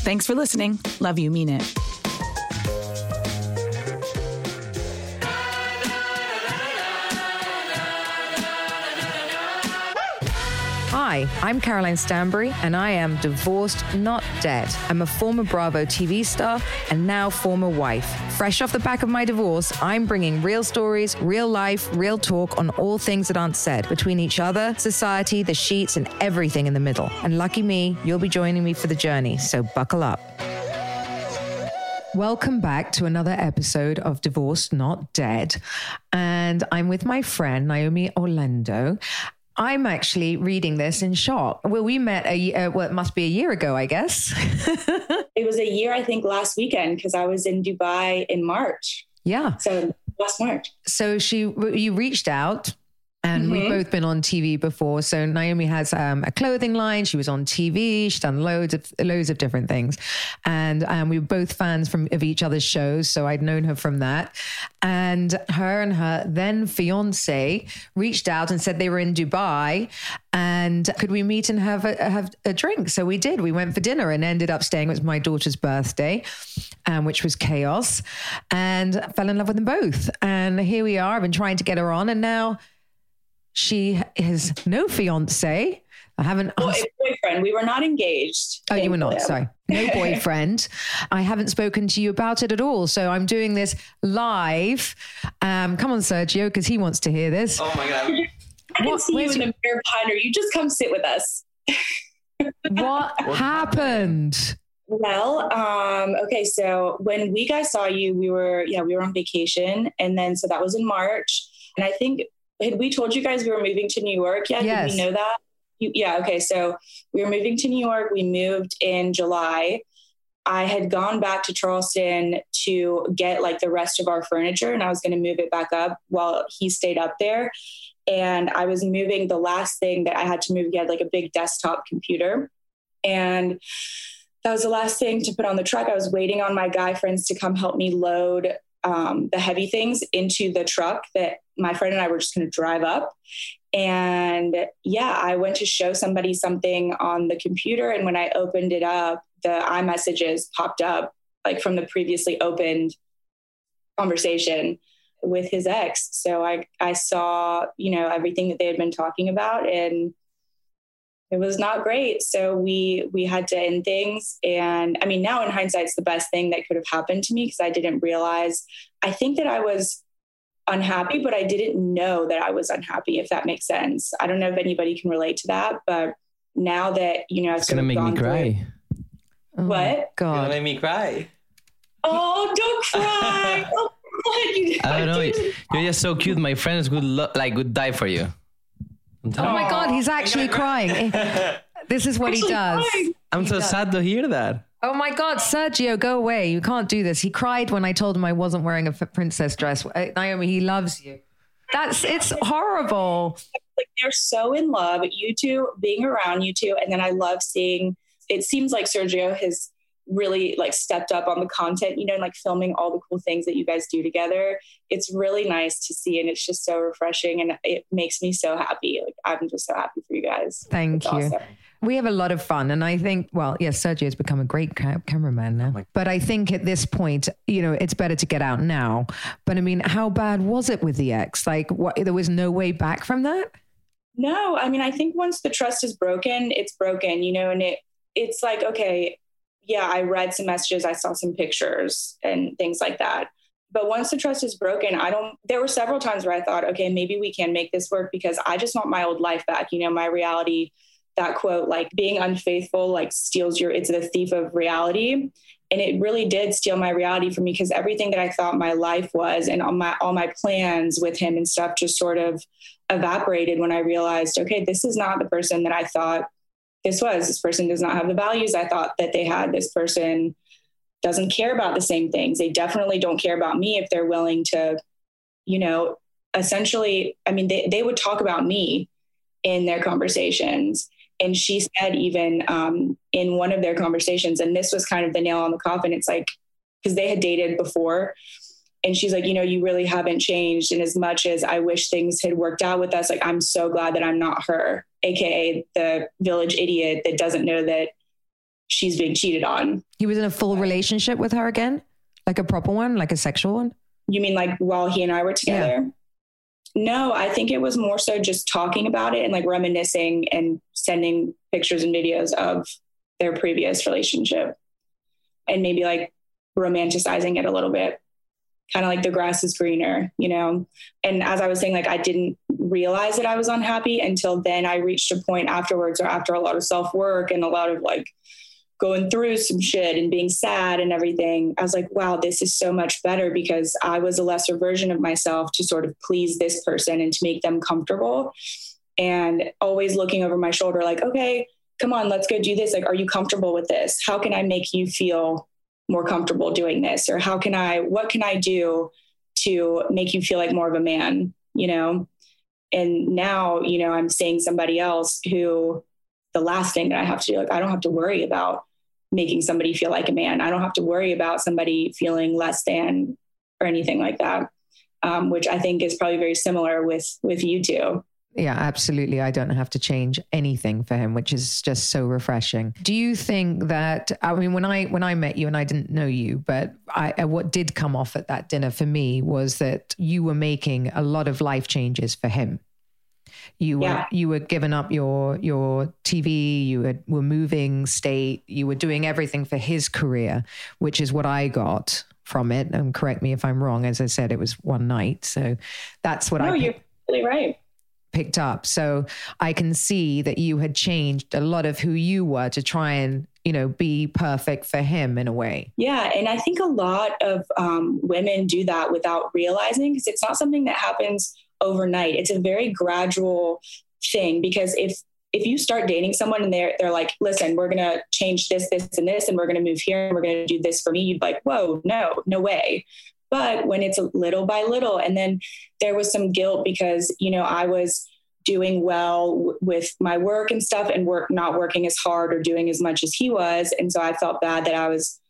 Thanks for listening. Love you, mean it. Hi, I'm Caroline Stanbury, and I am divorced, not dead. I'm a former Bravo TV star and now former wife. Fresh off the back of my divorce, I'm bringing real stories, real life, real talk on all things that aren't said between each other, society, the sheets, and everything in the middle. And lucky me, you'll be joining me for the journey, so buckle up. Welcome back to another episode of Divorced Not Dead. And I'm with my friend Naomi Olindo. I'm actually reading this in shock. Well, we met a uh, well, it must be a year ago, I guess. it was a year, I think, last weekend because I was in Dubai in March. Yeah. So last March. So she, you reached out and mm-hmm. we've both been on TV before. So Naomi has um, a clothing line. She was on TV. She's done loads of loads of different things, and um, we were both fans from of each other's shows. So I'd known her from that. And her and her then fiance reached out and said they were in Dubai, and could we meet and have a, have a drink? So we did. We went for dinner and ended up staying. It was my daughter's birthday, um, which was chaos, and fell in love with them both. And here we are. I've been trying to get her on, and now she has no fiance. I haven't asked. boyfriend. We were not engaged. Oh, you were not. Sorry, no boyfriend. I haven't spoken to you about it at all. So I'm doing this live. Um, come on, Sergio, because he wants to hear this. Oh my god! I what, see you in the mirror behind her. You just come sit with us. what happened? Well, um, okay, so when we guys saw you, we were yeah, we were on vacation, and then so that was in March, and I think had we told you guys we were moving to New York yet? Yes. Did we know that? You, yeah. Okay. So we were moving to New York. We moved in July. I had gone back to Charleston to get like the rest of our furniture and I was going to move it back up while he stayed up there. And I was moving the last thing that I had to move. He had like a big desktop computer. And that was the last thing to put on the truck. I was waiting on my guy friends to come help me load um, the heavy things into the truck that my friend and I were just going to drive up. And yeah, I went to show somebody something on the computer. And when I opened it up, the iMessages popped up like from the previously opened conversation with his ex. So I, I saw, you know, everything that they had been talking about and it was not great. So we we had to end things. And I mean, now in hindsight, it's the best thing that could have happened to me because I didn't realize. I think that I was unhappy, but I didn't know that I was unhappy. If that makes sense, I don't know if anybody can relate to that. But now that you know, I've it's gonna make me cry. Through, oh what? God, it's gonna make me cry. Oh, don't cry! oh, God, I don't know. You're just so cute. My friends would lo- like would die for you. Oh my God, he's actually crying. this is what he does. I'm so sad to hear that. Oh my God, Sergio, go away. You can't do this. He cried when I told him I wasn't wearing a princess dress. Uh, Naomi, he loves you. That's, it's horrible. Like they're so in love, you two, being around you two. And then I love seeing, it seems like Sergio has really like stepped up on the content, you know, and like filming all the cool things that you guys do together. It's really nice to see and it's just so refreshing and it makes me so happy. Like I'm just so happy for you guys. Thank it's you. Awesome. We have a lot of fun. And I think, well, yes, Sergio's become a great ca- cameraman now. Oh but I think at this point, you know, it's better to get out now. But I mean, how bad was it with the ex? Like, what, there was no way back from that? No, I mean, I think once the trust is broken, it's broken, you know, and it, it's like, okay, yeah, I read some messages, I saw some pictures and things like that. But once the trust is broken, I don't, there were several times where I thought, okay, maybe we can make this work because I just want my old life back. You know, my reality, that quote, like being unfaithful, like steals your, it's the thief of reality. And it really did steal my reality from me because everything that I thought my life was and all my, all my plans with him and stuff just sort of evaporated when I realized, okay, this is not the person that I thought this was. This person does not have the values I thought that they had. This person doesn't care about the same things. They definitely don't care about me if they're willing to, you know, essentially, I mean, they, they would talk about me in their conversations. And she said, even um, in one of their conversations, and this was kind of the nail on the coffin, it's like, because they had dated before. And she's like, you know, you really haven't changed. And as much as I wish things had worked out with us, like, I'm so glad that I'm not her, AKA the village idiot that doesn't know that she's being cheated on. He was in a full relationship with her again? Like a proper one, like a sexual one? You mean like while he and I were together? Yeah. No, I think it was more so just talking about it and like reminiscing and sending pictures and videos of their previous relationship and maybe like romanticizing it a little bit. Kind of like the grass is greener, you know? And as I was saying, like I didn't realize that I was unhappy until then I reached a point afterwards or after a lot of self work and a lot of like going through some shit and being sad and everything, I was like, wow, this is so much better because I was a lesser version of myself to sort of please this person and to make them comfortable. And always looking over my shoulder, like, okay, come on, let's go do this. Like, are you comfortable with this? How can I make you feel more comfortable doing this? Or how can I, what can I do to make you feel like more of a man, you know? And now, you know, I'm seeing somebody else who the last thing that I have to do, like, I don't have to worry about making somebody feel like a man. I don't have to worry about somebody feeling less than or anything like that. Um, which I think is probably very similar with with you two. Yeah, absolutely. I don't have to change anything for him, which is just so refreshing. Do you think that I mean when I when I met you and I didn't know you, but I what did come off at that dinner for me was that you were making a lot of life changes for him. You yeah. were you were giving up your your TV. You were, were moving state. You were doing everything for his career, which is what I got from it. And correct me if I'm wrong. As I said, it was one night, so that's what no, I. you're really right picked up. So I can see that you had changed a lot of who you were to try and, you know, be perfect for him in a way. Yeah. And I think a lot of um, women do that without realizing because it's not something that happens overnight. It's a very gradual thing because if if you start dating someone and they're they're like, listen, we're gonna change this, this, and this, and we're gonna move here, and we're gonna do this for me, you'd be like, whoa, no, no way. But when it's a little by little, and then there was some guilt because you know I was doing well w- with my work and stuff, and work not working as hard or doing as much as he was, and so I felt bad that I was,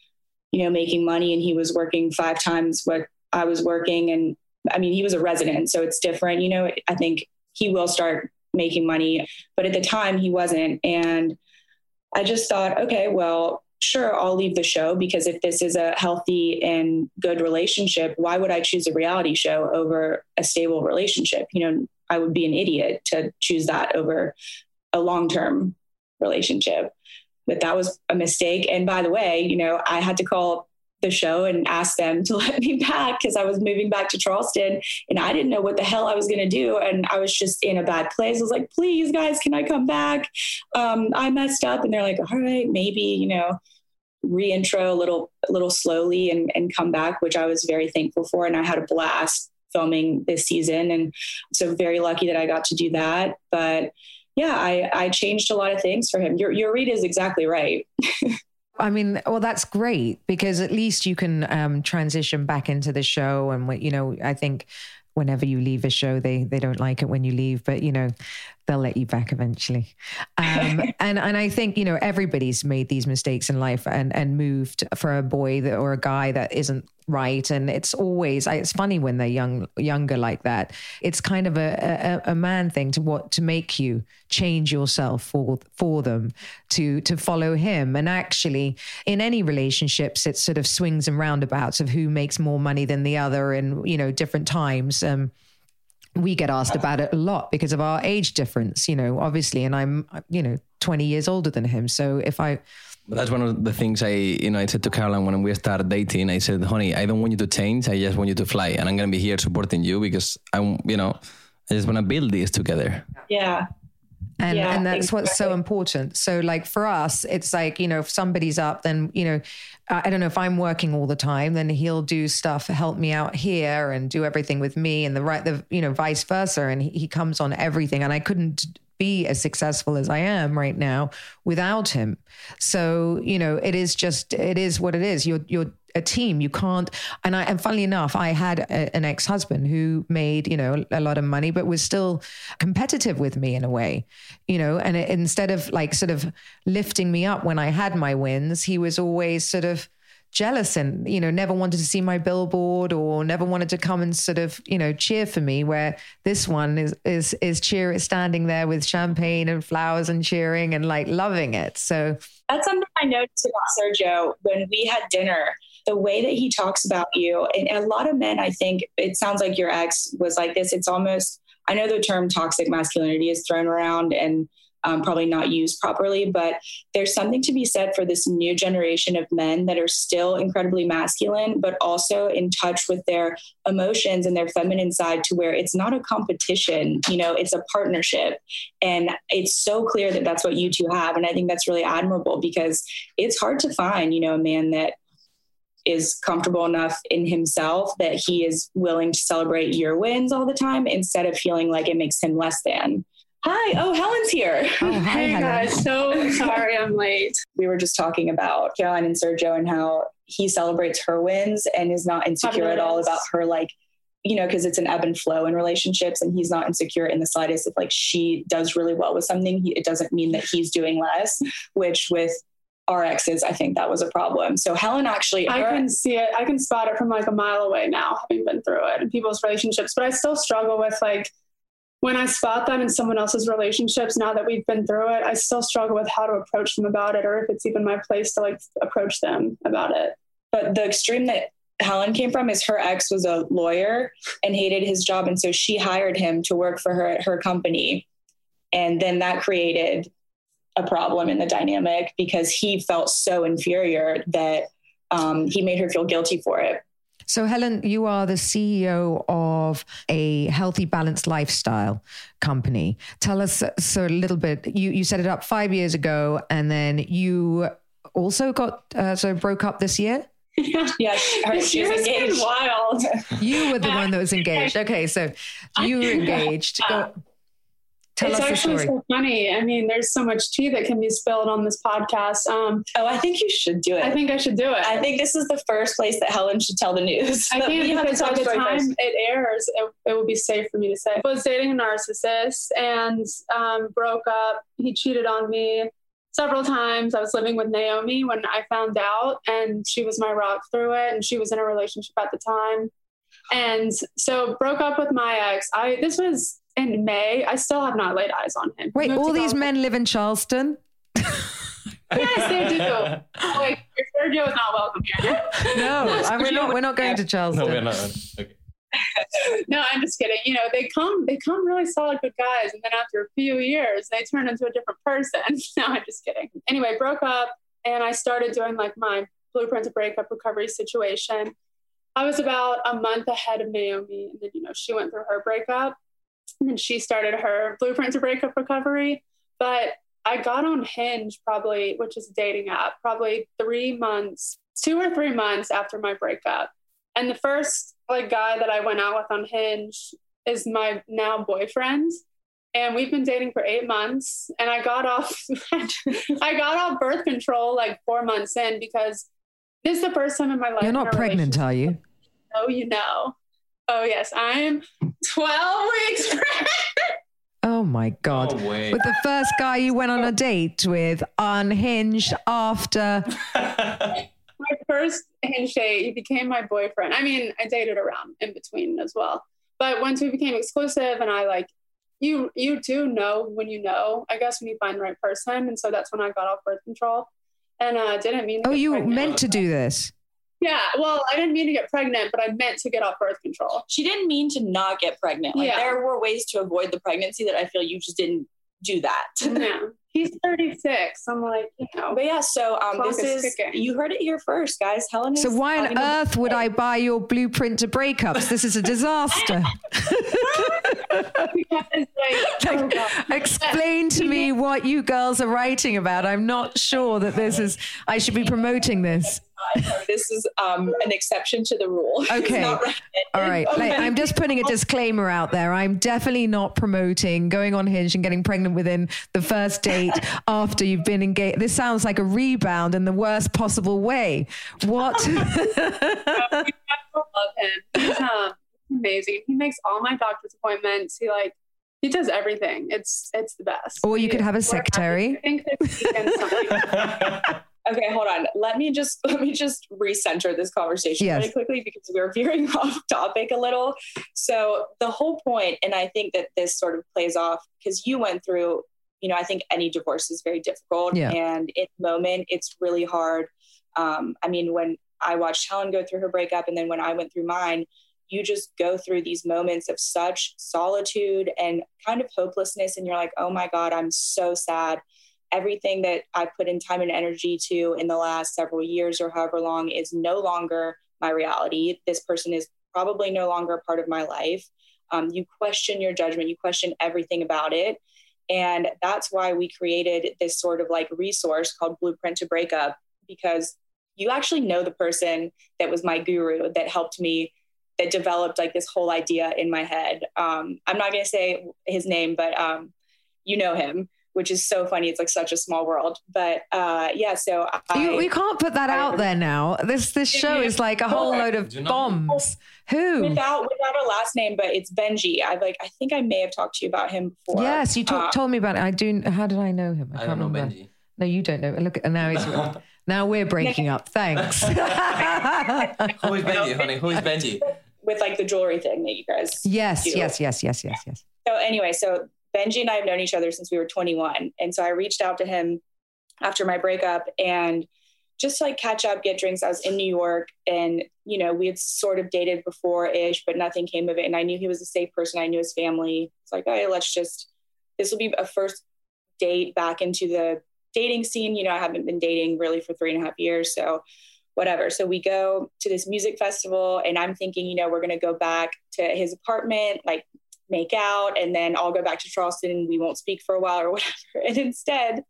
you know, making money and he was working five times what I was working, and I mean, he was a resident, so it's different. You know, I think he will start making money, but at the time he wasn't. And I just thought, okay, well, sure, I'll leave the show because if this is a healthy and good relationship, why would I choose a reality show over a stable relationship? You know, I would be an idiot to choose that over a long term relationship. But that was a mistake. And by the way, you know, I had to call the show and asked them to let me back because I was moving back to Charleston and I didn't know what the hell I was going to do. And I was just in a bad place. I was like, please, guys, can I come back? Um, I messed up. And they're like, all right, maybe, you know, reintro a little, a little slowly and, and come back, which I was very thankful for. And I had a blast filming this season. And so very lucky that I got to do that. But yeah, I, I changed a lot of things for him. Your, your read is exactly right. I mean, well, that's great because at least you can um, transition back into the show. And, you know, I think whenever you leave a show, they, they don't like it when you leave. But, you know, they'll let you back eventually. Um, and and I think you know everybody's made these mistakes in life and and moved for a boy that, or a guy that isn't right. And it's always it's funny when they're young younger like that. It's kind of a, a, a man thing to what to make you change yourself for for them to to follow him. And actually, in any relationships, it sort of swings and roundabouts of who makes more money than the other, and you know different times. Um, we get asked about it a lot because of our age difference, you know, obviously. And I'm, you know, 20 years older than him. So if I. That's one of the things I, you know, I said to Caroline when we started dating. I said, honey, I don't want you to change. I just want you to fly. And I'm going to be here supporting you because I'm, you know, I just want to build this together. Yeah and yeah, and that's exactly. what's so important so like for us it's like you know if somebody's up then you know i don't know if i'm working all the time then he'll do stuff help me out here and do everything with me and the right the you know vice versa and he, he comes on everything and i couldn't be as successful as I am right now without him. So, you know, it is just, it is what it is. You're, you're a team. You can't, and I, and funnily enough, I had a, an ex husband who made, you know, a lot of money, but was still competitive with me in a way, you know, and it, instead of like sort of lifting me up when I had my wins, he was always sort of, jealous and you know never wanted to see my billboard or never wanted to come and sort of you know cheer for me where this one is is is cheer is standing there with champagne and flowers and cheering and like loving it so that's something i noticed about sergio when we had dinner the way that he talks about you and a lot of men i think it sounds like your ex was like this it's almost i know the term toxic masculinity is thrown around and um, probably not used properly. But there's something to be said for this new generation of men that are still incredibly masculine, but also in touch with their emotions and their feminine side to where it's not a competition, you know, it's a partnership. And it's so clear that that's what you two have. And I think that's really admirable because it's hard to find, you know, a man that is comfortable enough in himself that he is willing to celebrate your wins all the time instead of feeling like it makes him less than. Hi. Oh, Helen's here. Oh, hi, hey Helen. guys. So sorry I'm late. We were just talking about Caroline and Sergio and how he celebrates her wins and is not insecure at all about her like you know, because it's an ebb and flow in relationships, and he's not insecure in the slightest. If like she does really well with something, he, it doesn't mean that he's doing less. Which with exes, I think that was a problem. So Helen actually, I can see it. I can spot it from like a mile away now, having been through it and people's relationships. But I still struggle with like when I spot them in someone else's relationships, now that we've been through it, I still struggle with how to approach them about it or if it's even my place to like approach them about it. But the extreme that Helen came from is her ex was a lawyer and hated his job. And so she hired him to work for her at her company. And then that created a problem in the dynamic because he felt so inferior that um, he made her feel guilty for it. So, Helen, you are the CEO of a healthy, balanced lifestyle company. Tell us so a little bit. You you set it up five years ago, and then you also got uh, so broke up this year. Yes, her, she's engaged. Wild. You were the one that was engaged. Okay, so you were engaged. Go, Tell it's actually so funny. I mean, there's so much tea that can be spilled on this podcast. Um, oh, I think you should do it. I think I should do it. I think this is the first place that Helen should tell the news. I think because by the time first. it airs, it, it will be safe for me to say. I was dating a narcissist and um, broke up. He cheated on me several times. I was living with Naomi when I found out, and she was my rock through it. And she was in a relationship at the time. And so broke up with my ex. I this was in May. I still have not laid eyes on him. Wait, all these men live in Charleston? yes, they do. Like Sergio is not welcome here. No, I mean, we're not. We're not going to Charleston. No, we're not. Okay. no, I'm just kidding. You know, they come, they come really solid, good guys, and then after a few years, they turn into a different person. no, I'm just kidding. Anyway, broke up, and I started doing like my blueprint to breakup recovery situation. I was about a month ahead of Naomi, and then you know she went through her breakup, and she started her blueprint to breakup recovery. But I got on Hinge probably, which is a dating app, probably three months, two or three months after my breakup. And the first like guy that I went out with on Hinge is my now boyfriend. And we've been dating for eight months. And I got off I got off birth control like four months in because this is the first time in my life. You're not pregnant, are you? Oh, you know. Oh yes, I'm 12 weeks pregnant. Oh my God. No way. With the first guy you went on a date with, unhinged after. my first hinge date, he became my boyfriend. I mean, I dated around in between as well. But once we became exclusive and I like you you do know when you know, I guess when you find the right person. And so that's when I got off birth control. And uh didn't mean to Oh, you pregnant. meant to do this. Yeah, well, I didn't mean to get pregnant, but I meant to get off birth control. She didn't mean to not get pregnant. Like Yeah. there were ways to avoid the pregnancy that I feel you just didn't do that. Yeah. He's 36. I'm like, you know. But yeah, so um, this is, is you heard it here first, guys. Helen. So why on earth would I buy your blueprint to breakups? This is a disaster. because, like, oh Explain to me what you girls are writing about. I'm not sure that this is. I should be promoting this. This is um, an exception to the rule. Okay. not recommended. All right. Like, I'm just putting a disclaimer out there. I'm definitely not promoting going on Hinge and getting pregnant within the first date after you've been engaged. This sounds like a rebound in the worst possible way. What? love him. He's um, amazing. He makes all my doctor's appointments. He like he does everything. It's it's the best. Or you He- could have a we're secretary. I think this weekend something. Okay, hold on. Let me just let me just recenter this conversation Yes. really quickly because we're veering off topic a little. So the whole point, and I think that this sort of plays off because you went through, you know, I think any divorce is very difficult, Yeah. and in the moment, it's really hard. Um, I mean, when I watched Helen go through her breakup, and then when I went through mine, you just go through these moments of such solitude and kind of hopelessness, and you're like, oh my god, I'm so sad everything that I put in time and energy to in the last several years or however long is no longer my reality. This person is probably no longer a part of my life. Um, you question your judgment, you question everything about it. And that's why we created this sort of like resource called Blueprint to Breakup, because you actually know the person that was my guru that helped me, that developed like this whole idea in my head. Um, I'm not going to say his name, but um, you know him which is so funny. It's like such a small world. But uh, yeah, so I, You, we can't put that out there now. This this show is like a whole load of Do know- bombs. Who? without without a last name, but it's Benji. I like. I think I may have talked to you about him before. Yes, you talk, Uh, told me about it. I do. How did I know him? I don't know remember. Benji. No, you don't know. Look, at now he's now we're breaking up. Thanks. Who is Benji, honey? Who is Benji? with like the jewelry thing that you guys. yes, do. yes, yes, yes, yes, yes. So anyway, so Benji and I have known each other since we were 21, and so I reached out to him after my breakup and just to, like catch up, get drinks. I was in New York, and you know we had sort of dated before ish, but nothing came of it. And I knew he was a safe person. I knew his family. It's like, oh, okay, let's just. This will be a first date back into the dating scene. You know, I haven't been dating really for three and a half years, so whatever. So we go to this music festival, and I'm thinking, you know, we're gonna go back to his apartment, like make out, and then I'll go back to Charleston and we won't speak for a while or whatever. And instead,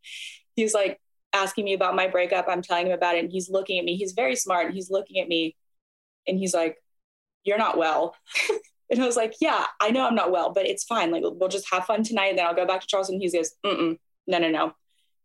he's like asking me about my breakup. I'm telling him about it, and he's looking at me. He's very smart, and he's looking at me, and he's like, "You're not well." and I was like, "Yeah, I know I'm not well, but it's fine. Like we'll just have fun tonight, and then I'll go back to Charleston." He goes, Mm-mm, "No, no, no.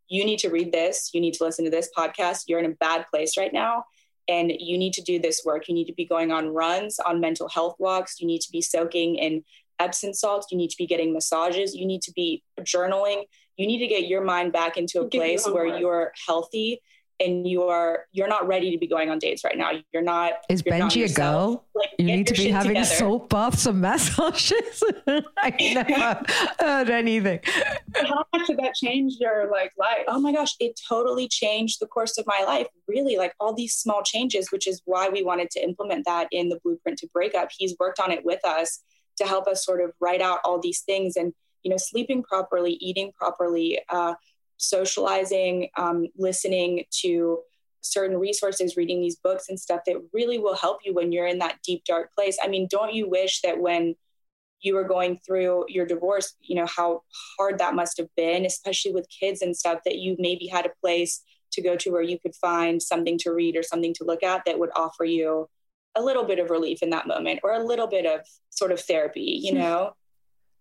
You need to read this. You need to listen to this podcast. You're in a bad place right now." And you need to do this work. You need to be going on runs, on mental health walks. You need to be soaking in Epsom salts. You need to be getting massages. You need to be journaling. You need to get your mind back into a Give you place where you're healthy and you are you're not ready to be going on dates right now. You're not. Is you're not Benji a yourself. girl? Like, You need to be having together. salt baths and massages. I never heard anything. How much did that change your like life? oh my gosh, it totally changed the course of my life. Really, like all these small changes, which is why we wanted to implement that in the blueprint to breakup. He's worked on it with us to help us sort of write out all these things and, you know, sleeping properly, eating properly, uh, socializing, um, listening to certain resources, reading these books and stuff that really will help you when you're in that deep, dark place. I mean, don't you wish that when you were going through your divorce, you know, how hard that must have been, especially with kids and stuff, that you maybe had a place to go to where you could find something to read or something to look at that would offer you a little bit of relief in that moment or a little bit of sort of therapy, you hmm. know?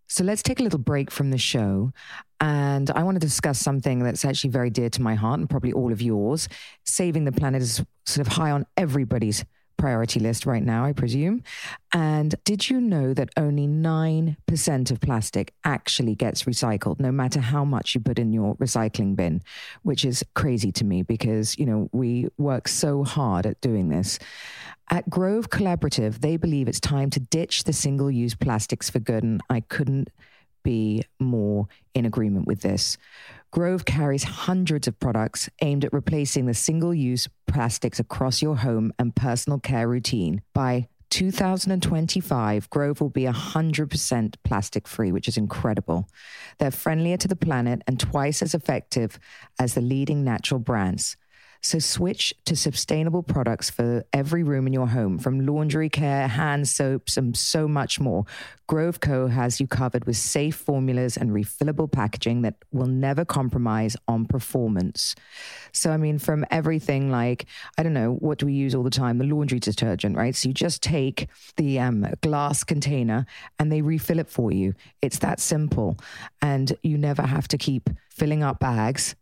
So let's take a little break from the show. And I want to discuss something that's actually very dear to my heart and probably all of yours. Saving the planet is sort of high on everybody's priority list right now, I presume. And did you know that only 9% of plastic actually gets recycled, no matter how much you put in your recycling bin, which is crazy to me because, you know, we work so hard at doing this. At Grove Collaborative, they believe it's time to ditch the single use plastics for good. And I couldn't be more in agreement with this. Grove carries hundreds of products aimed at replacing the single use plastics across your home and personal care routine. By 2025, Grove will be 100% plastic free, which is incredible. They're friendlier to the planet and twice as effective as the leading natural brands. So switch to sustainable products for every room in your home, from laundry care, hand soaps, and so much more. Grove Co. has you covered with safe formulas and refillable packaging that will never compromise on performance. So, I mean, from everything like, I don't know, what do we use all the time? The laundry detergent, right? So you just take the um, glass container and they refill it for you. It's that simple. And you never have to keep filling up bags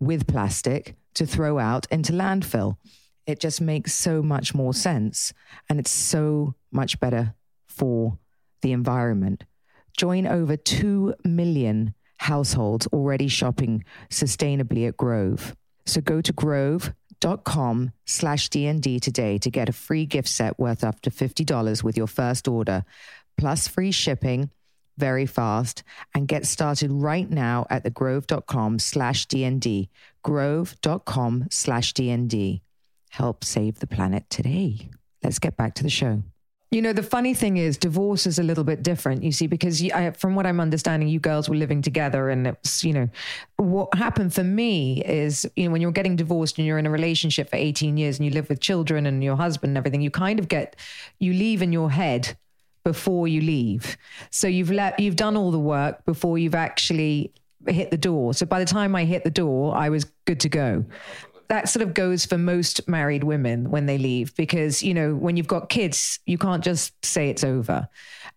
with plastic to throw out into landfill. It just makes so much more sense. And it's so much better for the environment. Join over 2 million households already shopping sustainably at Grove. So go to grove.com slash DND today to get a free gift set worth up to $50 with your first order, plus free shipping very fast and get started right now at thegrove.com slash DND. Grove.com slash DND. Help save the planet today. Let's get back to the show. You know, the funny thing is, divorce is a little bit different, you see, because you, I, from what I'm understanding, you girls were living together. And it's, you know, what happened for me is, you know, when you're getting divorced and you're in a relationship for 18 years and you live with children and your husband and everything, you kind of get, you leave in your head before you leave. So you've let you've done all the work before you've actually hit the door. So by the time I hit the door, I was good to go. That sort of goes for most married women when they leave because, you know, when you've got kids, you can't just say it's over.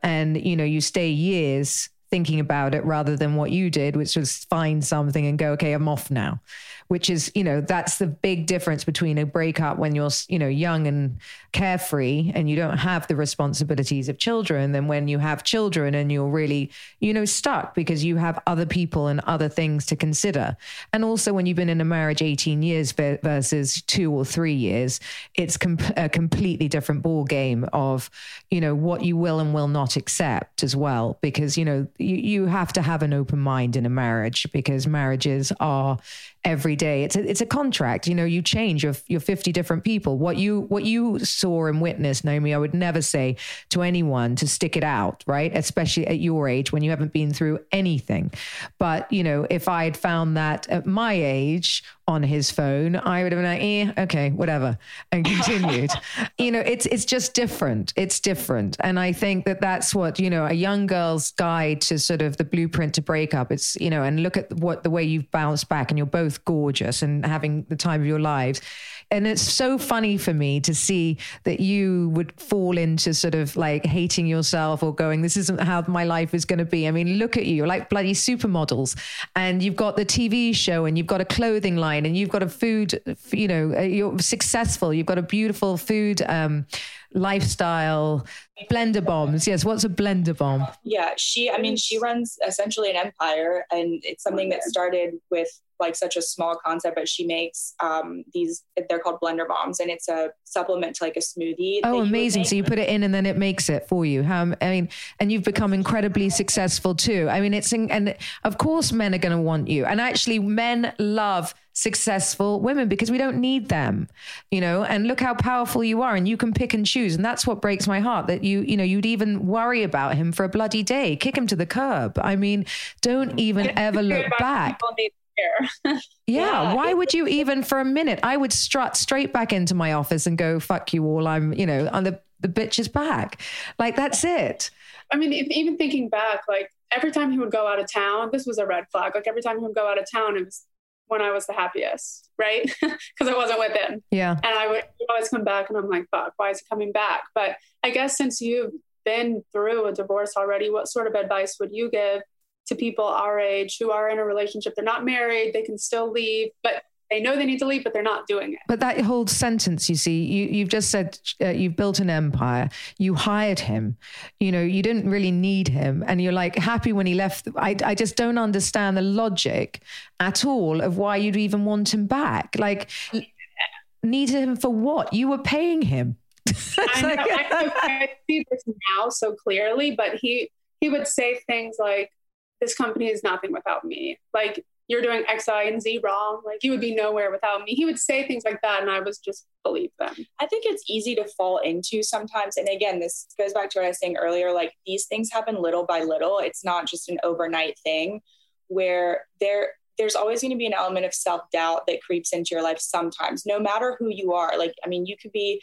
And, you know, you stay years thinking about it rather than what you did, which was find something and go, okay, I'm off now which is, you know, that's the big difference between a breakup when you're, you know, young and carefree and you don't have the responsibilities of children than when you have children and you're really, you know, stuck because you have other people and other things to consider. And also when you've been in a marriage 18 years versus two or three years, it's com- a completely different ball game of, you know, what you will and will not accept as well. Because, you know, you, you have to have an open mind in a marriage because marriages are every day. It's a, it's a contract. You know, you change. You're, you're 50 different people. What you what you saw and witnessed, Naomi, I would never say to anyone to stick it out, right? Especially at your age when you haven't been through anything. But, you know, if I had found that at my age on his phone, I would have been like, eh, okay, whatever, and continued. you know, it's it's just different. It's different, and I think that that's what you know a young girl's guide to sort of the blueprint to breakup. It's you know, and look at what the way you've bounced back, and you're both gorgeous and having the time of your lives and it's so funny for me to see that you would fall into sort of like hating yourself or going, this isn't how my life is going to be. I mean, look at you, you're like bloody supermodels, and you've got the TV show, and you've got a clothing line, and you've got a food, you know, uh, you're successful, you've got a beautiful food. Um, lifestyle blender bombs yes what's a blender bomb yeah she i mean she runs essentially an empire and it's something that started with like such a small concept, but she makes um, these. They're called blender bombs, and it's a supplement to like a smoothie. Oh, amazing! So you put it in, and then it makes it for you. How I mean, and you've become incredibly successful too. I mean, it's and of course men are going to want you, and actually men love successful women because we don't need them you know and look how powerful you are and you can pick and choose and that's what breaks my heart that you you know you'd even worry about him for a bloody day kick him to the curb i mean don't even ever look back yeah, yeah, Why would you even for a minute? I would strut straight back into my office and go, fuck you all. I'm, you know, on the, the bitch is back. Like, that's it. I mean, even thinking back, like every time he would go out of town, this was a red flag. Like every time he would go out of town, it was when I was the happiest, right? Because I wasn't with him. Yeah. And I would always come back and I'm like, fuck, why is he coming back? But I guess since you've been through a divorce already, what sort of advice would you give to people our age who are in a relationship. They're not married, they can still leave, but they know they need to leave, but they're not doing it. But that whole sentence, you see, you, you've just said uh, you've built an empire. You hired him. You know, you didn't really need him. And you're like happy when he left. I, I just don't understand the logic at all of why you'd even want him back. Like, needed him for what? You were paying him. I, know, I, I see this now so clearly, but he he would say things like, "This company is nothing without me." Like you're doing X, Y, and Z wrong. Like you would be mm-hmm. nowhere without me. He would say things like that, and I was just believe them. I think it's easy to fall into sometimes. And again, this goes back to what I was saying earlier. Like these things happen little by little. It's not just an overnight thing where there there's always going to be an element of self-doubt that creeps into your life sometimes no matter who you are like i mean you could be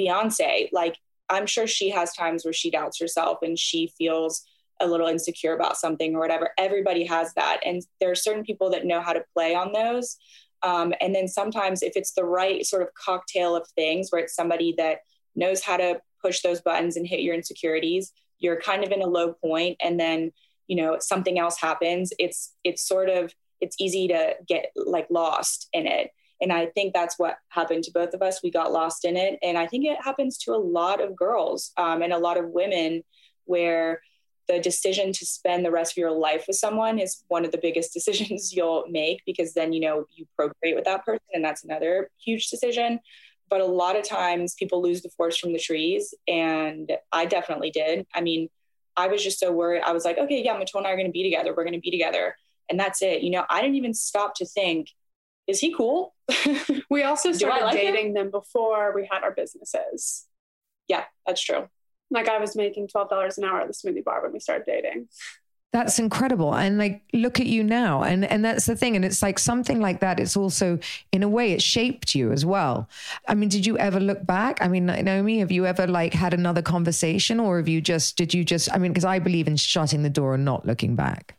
beyonce like i'm sure she has times where she doubts herself and she feels a little insecure about something or whatever everybody has that. And there are certain people that know how to play on those. Um, and then sometimes if it's the right sort of cocktail of things where it's somebody that knows how to push those buttons and hit your insecurities you're kind of in a low point. And then you know something else happens it's it's sort of it's easy to get like lost in it. And i think that's what happened to both of us. We got lost in it. And i think it happens to a lot of girls um, and a lot of women where the decision to spend the rest of your life with someone is one of the biggest decisions you'll make because then you know you procreate with that person and that's another huge decision but a lot of times people lose the forest from the trees and i definitely did i mean i was just so worried i was like okay yeah Mitchell and i are going to be together we're going to be together and that's it. You know, I didn't even stop to think, is he cool? we also started like dating him? them before we had our businesses. Yeah, that's true. Like I was making $12 an hour at the smoothie bar when we started dating. That's incredible. And like look at you now. And and that's the thing. And it's like something like that. It's also in a way it shaped you as well. I mean, did you ever look back? I mean, Naomi, have you ever like had another conversation or have you just did you just I mean, because I believe in shutting the door and not looking back.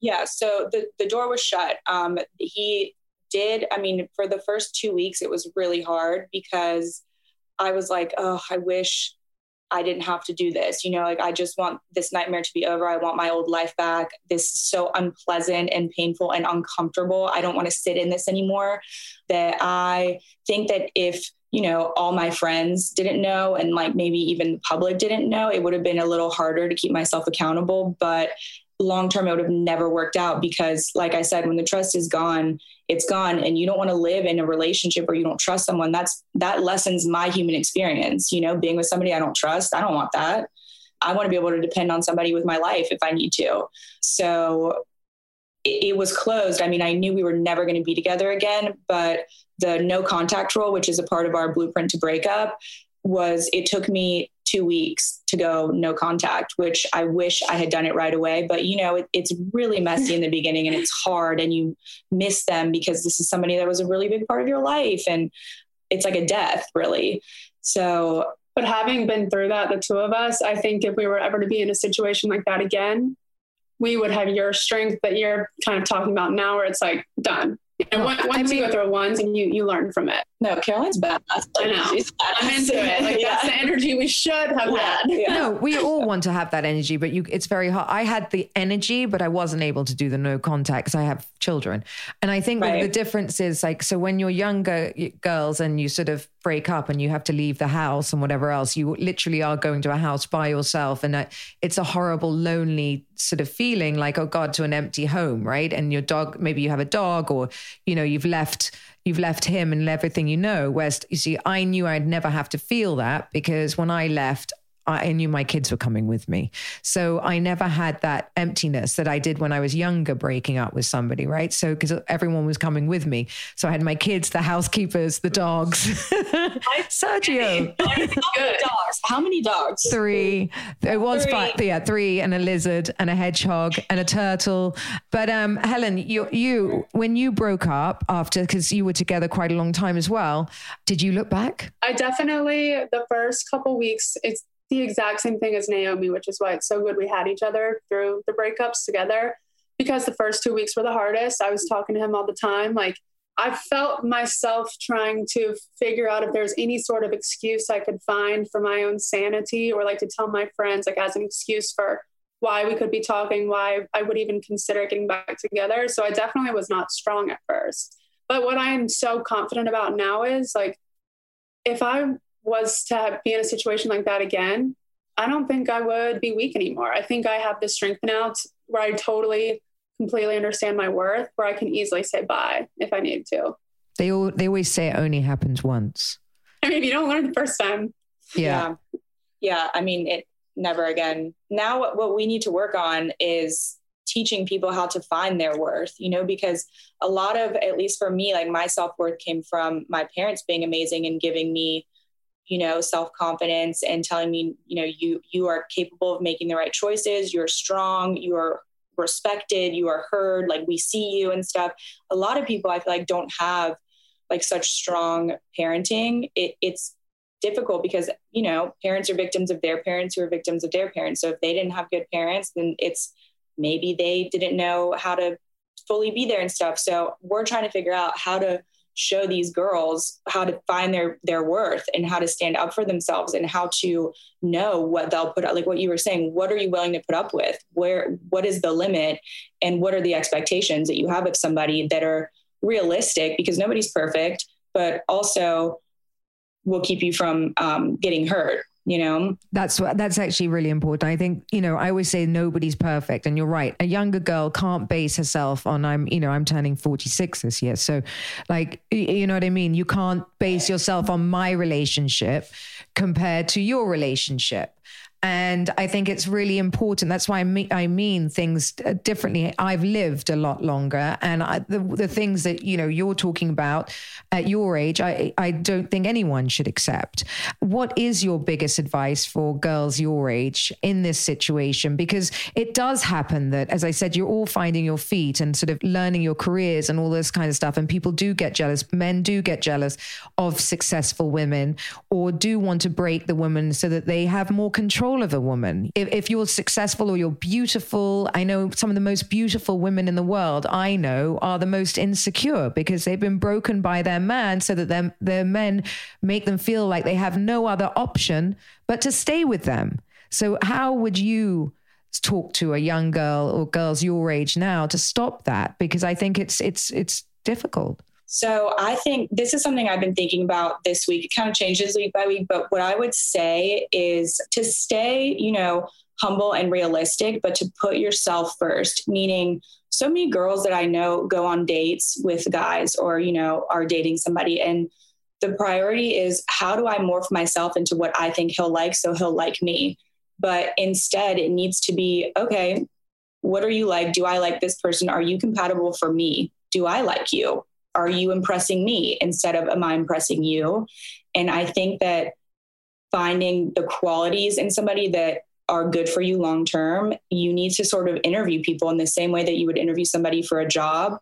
Yeah, so the, the door was shut. Um, he did, I mean, for the first two weeks, it was really hard because I was like, oh, I wish I didn't have to do this. You know, like I just want this nightmare to be over. I want my old life back. This is so unpleasant and painful and uncomfortable. I don't want to sit in this anymore. That I think that if, you know, all my friends didn't know and like maybe even the public didn't know, it would have been a little harder to keep myself accountable. But long term it would have never worked out because like i said when the trust is gone it's gone and you don't want to live in a relationship where you don't trust someone that's that lessens my human experience you know being with somebody i don't trust i don't want that. I want to be able to depend on somebody with my life if i need to. So it, it was closed. I mean i knew we were never going to be together again but the no contact rule which is a part of our blueprint to break up was it took me two weeks to go no contact, which I wish I had done it right away. But you know, it, it's really messy in the beginning and it's hard and you miss them because this is somebody that was a really big part of your life. And it's like a death, really. So, but having been through that, the two of us, I think if we were ever to be in a situation like that again, we would have your strength that you're kind of talking about now, where it's like done. You know, once I mean, you go through it once and you you learn from it. No, Caroline's badass. I know. I'm into it. Like yeah. that's the energy we should have yeah. had. Yeah. No, we all want to have that energy, but you it's very hard. I had the energy, but I wasn't able to do the no contact because I have children. And I think right. the difference is like so when you're younger girls and you sort of break up and you have to leave the house and whatever else, you literally are going to a house by yourself, and uh, it's a horrible, lonely sort of feeling, like oh god, to an empty home, right? And your dog, maybe you have a dog, or you know you've left you've left him and everything you know. Whereas you see, I knew I'd never have to feel that because when I left, I knew my kids were coming with me. So I never had that emptiness that I did when I was younger, breaking up with somebody, right? So, because everyone was coming with me. So I had my kids, the housekeepers, the dogs. Sergio. How many dogs? How many dogs? Three. It was three. five. Yeah, three, and a lizard, and a hedgehog, and a turtle. But um, Helen, you, you, when you broke up after, because you were together quite a long time as well, did you look back? I definitely, the first couple weeks, it's the exact same thing as Naomi, which is why it's so good we had each other through the breakups together. Because the first two weeks were the hardest. I was talking to him all the time. Like, I felt myself trying to figure out if there's any sort of excuse I could find for my own sanity or like to tell my friends, like, as an excuse for why we could be talking, why I would even consider getting back together. So I definitely was not strong at first. But what I am so confident about now is like, if I was to have, be in a situation like that again, I don't think I would be weak anymore. I think I have the strength now to, where I totally, completely understand my worth, where I can easily say bye if I need to. They all they always say it only happens once. I mean, if you don't learn the first time. Yeah. yeah. Yeah. I mean, it never again. Now, what, what we need to work on is teaching people how to find their worth, you know, because a lot of, at least for me, like my self worth came from my parents being amazing and giving me you know self confidence and telling me you know you you are capable of making the right choices. You're strong. You're respected. You are heard. Like we see you and stuff. A lot of people i feel like don't have like such strong parenting. It, it's difficult because you know parents are victims of their parents who are victims of their parents. So if they didn't have good parents then it's maybe they didn't know how to fully be there and stuff. So we're trying to figure out how to show these girls how to find their their worth and how to stand up for themselves and how to know what they'll put up like what you were saying what are you willing to put up with? Where what is the limit? And what are the expectations that you have of somebody that are realistic? Because nobody's perfect but also will keep you from um, getting hurt you know? That's what that's actually really important. I think you know i always say nobody's perfect and you're right. A younger girl can't base herself on i'm you know i'm turning 46 this year. So like you know what i mean? You can't base yourself on my relationship compared to your relationship and I think it's really important. That's why I mean, I mean things uh, differently. I've lived a lot longer, and I, the the things that you know you're talking about at your age, I I don't think anyone should accept. What is your biggest advice for girls your age in this situation? Because it does happen that, as I said, you're all finding your feet and sort of learning your careers and all this kind of stuff, and people do get jealous. Men do get jealous of successful women, or do want to break the woman so that they have more control control of a woman. If, if you're successful or you're beautiful, I know some of the most beautiful women in the world I know are the most insecure because they've been broken by their man so that their, their men make them feel like they have no other option but to stay with them. So, how would you? talk to a young girl or girls your age now to stop that because I think it's it's it's difficult. So I think this is something I've been thinking about this week. It kind of changes week by week, but what I would say is to stay, you know, humble and realistic, but to put yourself first, meaning so many girls that I know go on dates with guys or, you know, are dating somebody and the priority is how do I morph myself into what I think he'll like so he'll like me. But instead, it needs to be okay, what are you like? Do I like this person? Are you compatible for me? Do I like you? Are you impressing me instead of am I impressing you? And I think that finding the qualities in somebody that are good for you long term, you need to sort of interview people in the same way that you would interview somebody for a job.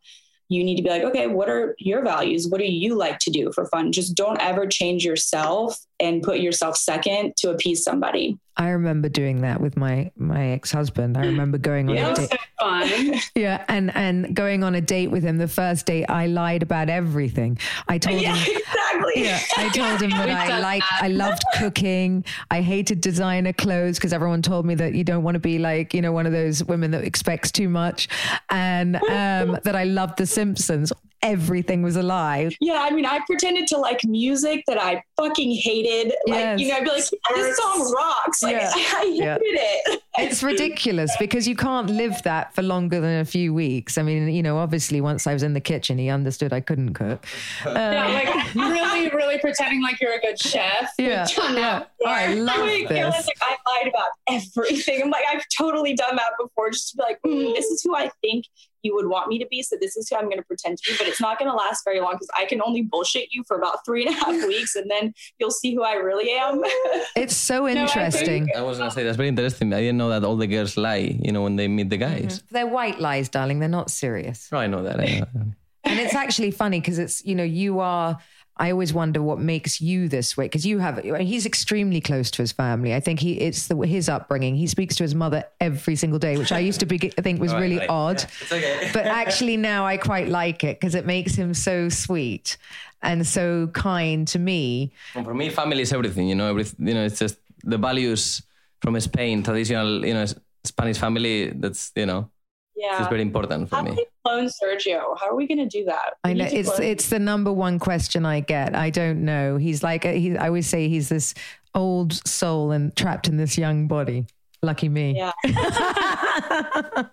You need to be like, okay, what are your values? What do you like to do for fun? Just don't ever change yourself and put yourself second to appease somebody. I remember doing that with my my ex husband. I remember going on yeah, a date. So fun. yeah, and and going on a date with him. The first date, I lied about everything. I told yeah, him exactly. Yeah, I told him that I like I loved cooking. I hated designer clothes because everyone told me that you don't want to be like you know one of those women that expects too much, and um, that I loved The Simpsons everything was a lie. Yeah, I mean, I pretended to like music that I fucking hated. Like, yes. you know, I'd be like, this song rocks. Like, yeah. I, hated yeah. it. It's ridiculous because you can't live that for longer than a few weeks. I mean, you know, obviously, once I was in the kitchen, he understood I couldn't cook. Um, yeah, like really, really pretending like you're a good chef. Yeah. yeah. Oh, I love I this. Like, I lied about everything. I'm like, I've totally done that before just to be like, mm, this is who I think you would want me to be. So this is who I'm going to pretend to be, but it's not going to last very long because I can only bullshit you for about three and a half weeks and then you'll see who I really am. it's so interesting. No, I, I, was going to say that's very interesting. I didn't know that all the girls lie, you know, when they meet the guys. Mm-hmm. They're white lies, darling. They're not serious. Oh, I know that. I know. and it's actually funny because it's, you know, you are I always wonder what makes you this way because you have he's extremely close to his family. I think he it's the, his upbringing. He speaks to his mother every single day, which I used to be, think was oh, right, really right. odd. Yeah, okay. but actually now I quite like it because it makes him so sweet and so kind to me. Well, for me, family is everything. You know, everything. You know, it's just the values from Spain, traditional. You know, Spanish family. That's you know Yeah. It's very important for How me. do we clone Sergio? How are we going to do that? I know it's clone- it's the number one question I get. I don't know. He's like he. I always say he's this old soul and trapped in this young body. Lucky me. Yeah.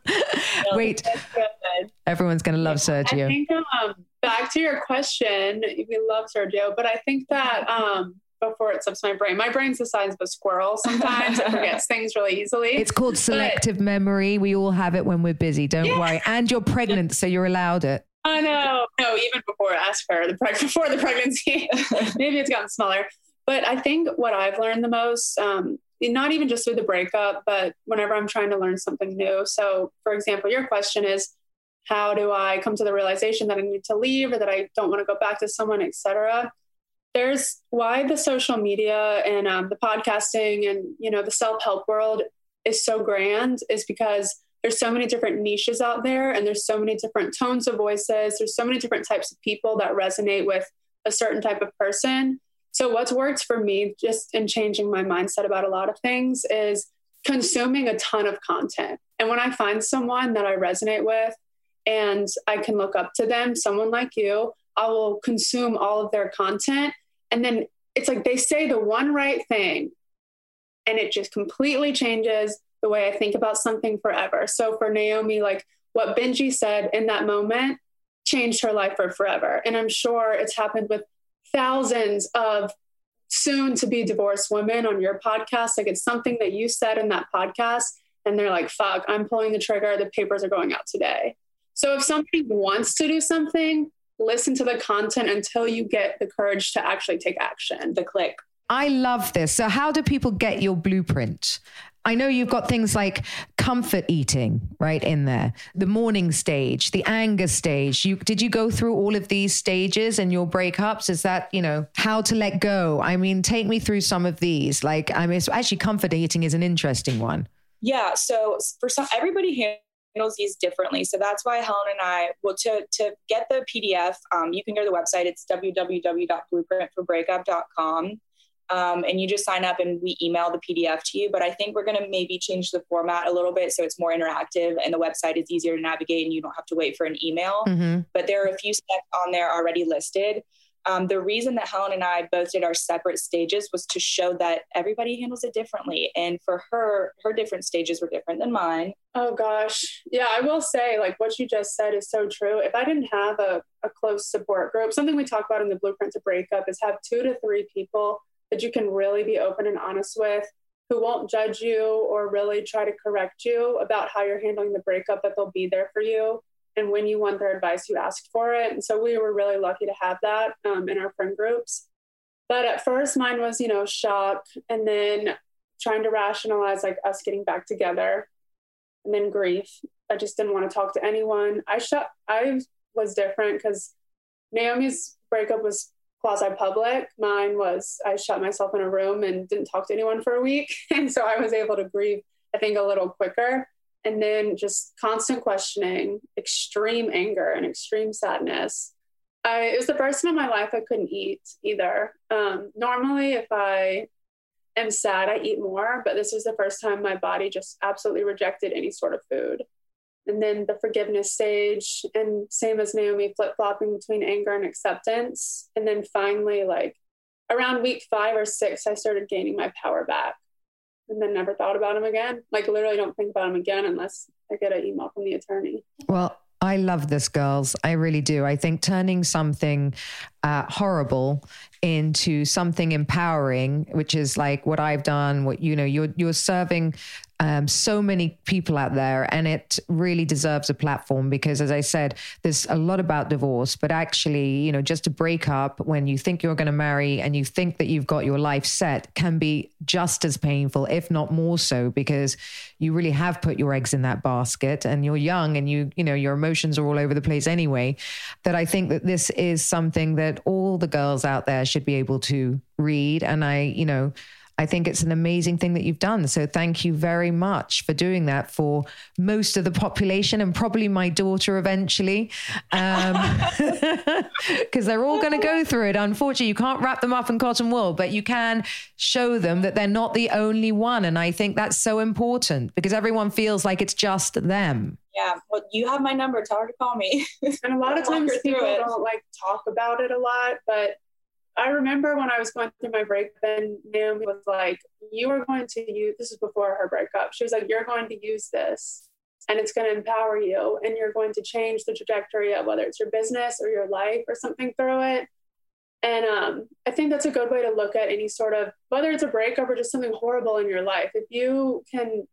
Wait, everyone's gonna love I Sergio. think um, back to your question, we love Sergio, but I think that um, before it slips my brain, my brain's the size of a squirrel. Sometimes it forgets things really easily. It's called selective memory. We all have it when we're busy. Don't Yeah. worry. And you're pregnant, so you're allowed it. I know. No, even before ask her the preg- before the pregnancy, maybe it's gotten smaller. But I think what I've learned the most, um, not even just through the breakup, but whenever I'm trying to learn something new. So, for example, your question is, how do I come to the realization that I need to leave or that I don't want to go back to someone, etc. There's why the social media and um, the podcasting and you know the self help world is so grand is because there's so many different niches out there and there's so many different tones of voices. There's so many different types of people that resonate with a certain type of person. So what's worked for me just in changing my mindset about a lot of things is consuming a ton of content. And when i find someone that i resonate with and i can look up to them someone like you i will consume all of their content and then it's like they say the one right thing and it just completely changes the way I think about something forever. So for Naomi, like what Benji said in that moment changed her life for forever. And I'm sure it's happened with thousands of soon to be divorced women on your podcast. Like it's something that you said in that podcast, and they're like, fuck, I'm pulling the trigger. The papers are going out today. So if somebody wants to do something, listen to the content until you get the courage to actually take action. the click. I love this. So, how do people get your blueprint? I know you've got things like comfort eating right in there, the morning stage, the anger stage. You did you go through all of these stages in your breakups? Is that you know how to let go? I mean, take me through some of these. Like, I mean, actually, comfort eating is an interesting one. Yeah. So for some, everybody handles these differently. So that's why Helen and I, well, to to get the PDF, um, you can go to the website. It's www.blueprintforbreakup.com. Um, and you just sign up and we email the PDF to you. But I think we're going to maybe change the format a little bit so it's more interactive and the website is easier to navigate and you don't have to wait for an email. Mm-hmm. But there are a few steps on there already listed. Um, the reason that Helen and I both did our separate stages was to show that everybody handles it differently. And for her, her different stages were different than mine. Oh gosh. Yeah, I will say like what you just said is so true. If I didn't have a, a close support group, something we talk about in the blueprint to breakup is have two to three people that you can really be open and honest with who won't judge you or really try to correct you about how you're handling the breakup, but they'll be there for you. And when you want their advice, you ask for it. And so we were really lucky to have that um, in our friend groups. But at first, mine was, you know, shock and then trying to rationalize like us getting back together and then grief. I just didn't want to talk to anyone. I shut, I was different because Naomi's breakup was quasi public. Mine was, I shut myself in a room and didn't talk to anyone for a week. And so I was able to grieve, I think, a little quicker. And then just constant questioning, extreme anger, and extreme sadness. I, it was the first time in my life I couldn't eat either. Um, normally, if I am sad, I eat more, but this was the first time my body just absolutely rejected any sort of food. And then the forgiveness stage, and same as Naomi, flip flopping between anger and acceptance. And then finally, like around week five or six, I started gaining my power back and then never thought about him again. Like, literally, don't think about him again unless I get an email from the attorney. Well, I love this, girls. I really do. I think turning something uh, horrible into something empowering, which is like what I've done. What you know, you're you're serving um, so many people out there, and it really deserves a platform because, as I said, there's a lot about divorce, but actually, you know, just a breakup when you think you're going to marry and you think that you've got your life set can be just as painful, if not more so, because you really have put your eggs in that basket, and you're young, and you you know your emotions are all over the place anyway. That I think that this is something that all the girls out there should be able to read, and I, you know. I think it's an amazing thing that you've done. So thank you very much for doing that for most of the population and probably my daughter eventually. Um, because they're all going to go through it. Unfortunately, you can't wrap them up in cotton wool, but you can show them that they're not the only one. And I think that's so important because everyone feels like it's just them. Yeah. Well, you have my number. Tell her to call me. and a lot of times people don't like talk about it a lot, but I remember when I was going through my breakup and Naomi was like, you are going to use, this is before her breakup. She was like, you're going to use this and it's going to empower you and you're going to change the trajectory of whether it's your business or your life or something through it. And um, I think that's a good way to look at any sort of, whether it's a breakup or just something horrible in your life. If you can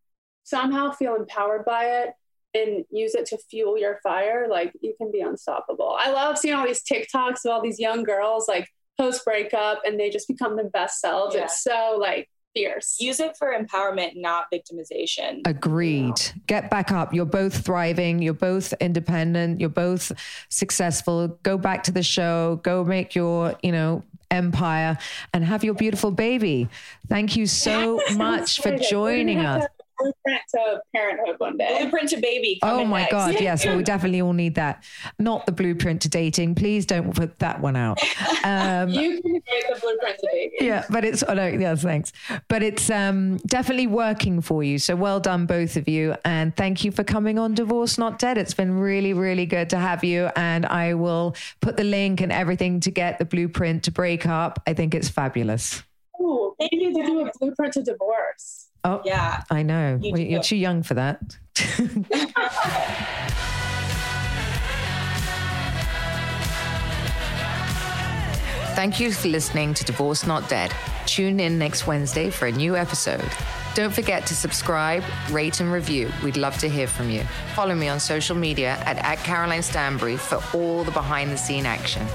somehow feel empowered by it and use it to fuel your fire, like you can be unstoppable. I love seeing all these TikToks of all these young girls like post breakup and they just become the best selves. Yeah. It's so like fierce. Use it for empowerment, not victimization. Agreed. Get back up. You're both thriving. You're both independent. You're both successful. Go back to the show. Go make your, you know, empire and have your beautiful baby. Thank you so much for joining us blueprint to parenthood one day. Blueprint to baby. Oh my next. God. Yes. Well, we definitely all need that. Not the blueprint to dating. Please don't put that one out. Um, you can create the blueprint to baby. Yeah. But it's, oh no, yes, thanks. But it's um, definitely working for you. So well done, both of you. And thank you for coming on Divorce Not Dead. It's been really, really good to have you. And I will put the link and everything to get the blueprint to break up. I think it's fabulous. Oh, maybe to do a blueprint to divorce. Oh, yeah. I know. You well, you're too young for that. Thank you for listening to Divorce Not Dead. Tune in next Wednesday for a new episode. Don't forget to subscribe, rate, and review. We'd love to hear from you. Follow me on social media at, at Caroline Stanbury for all the behind the scene action.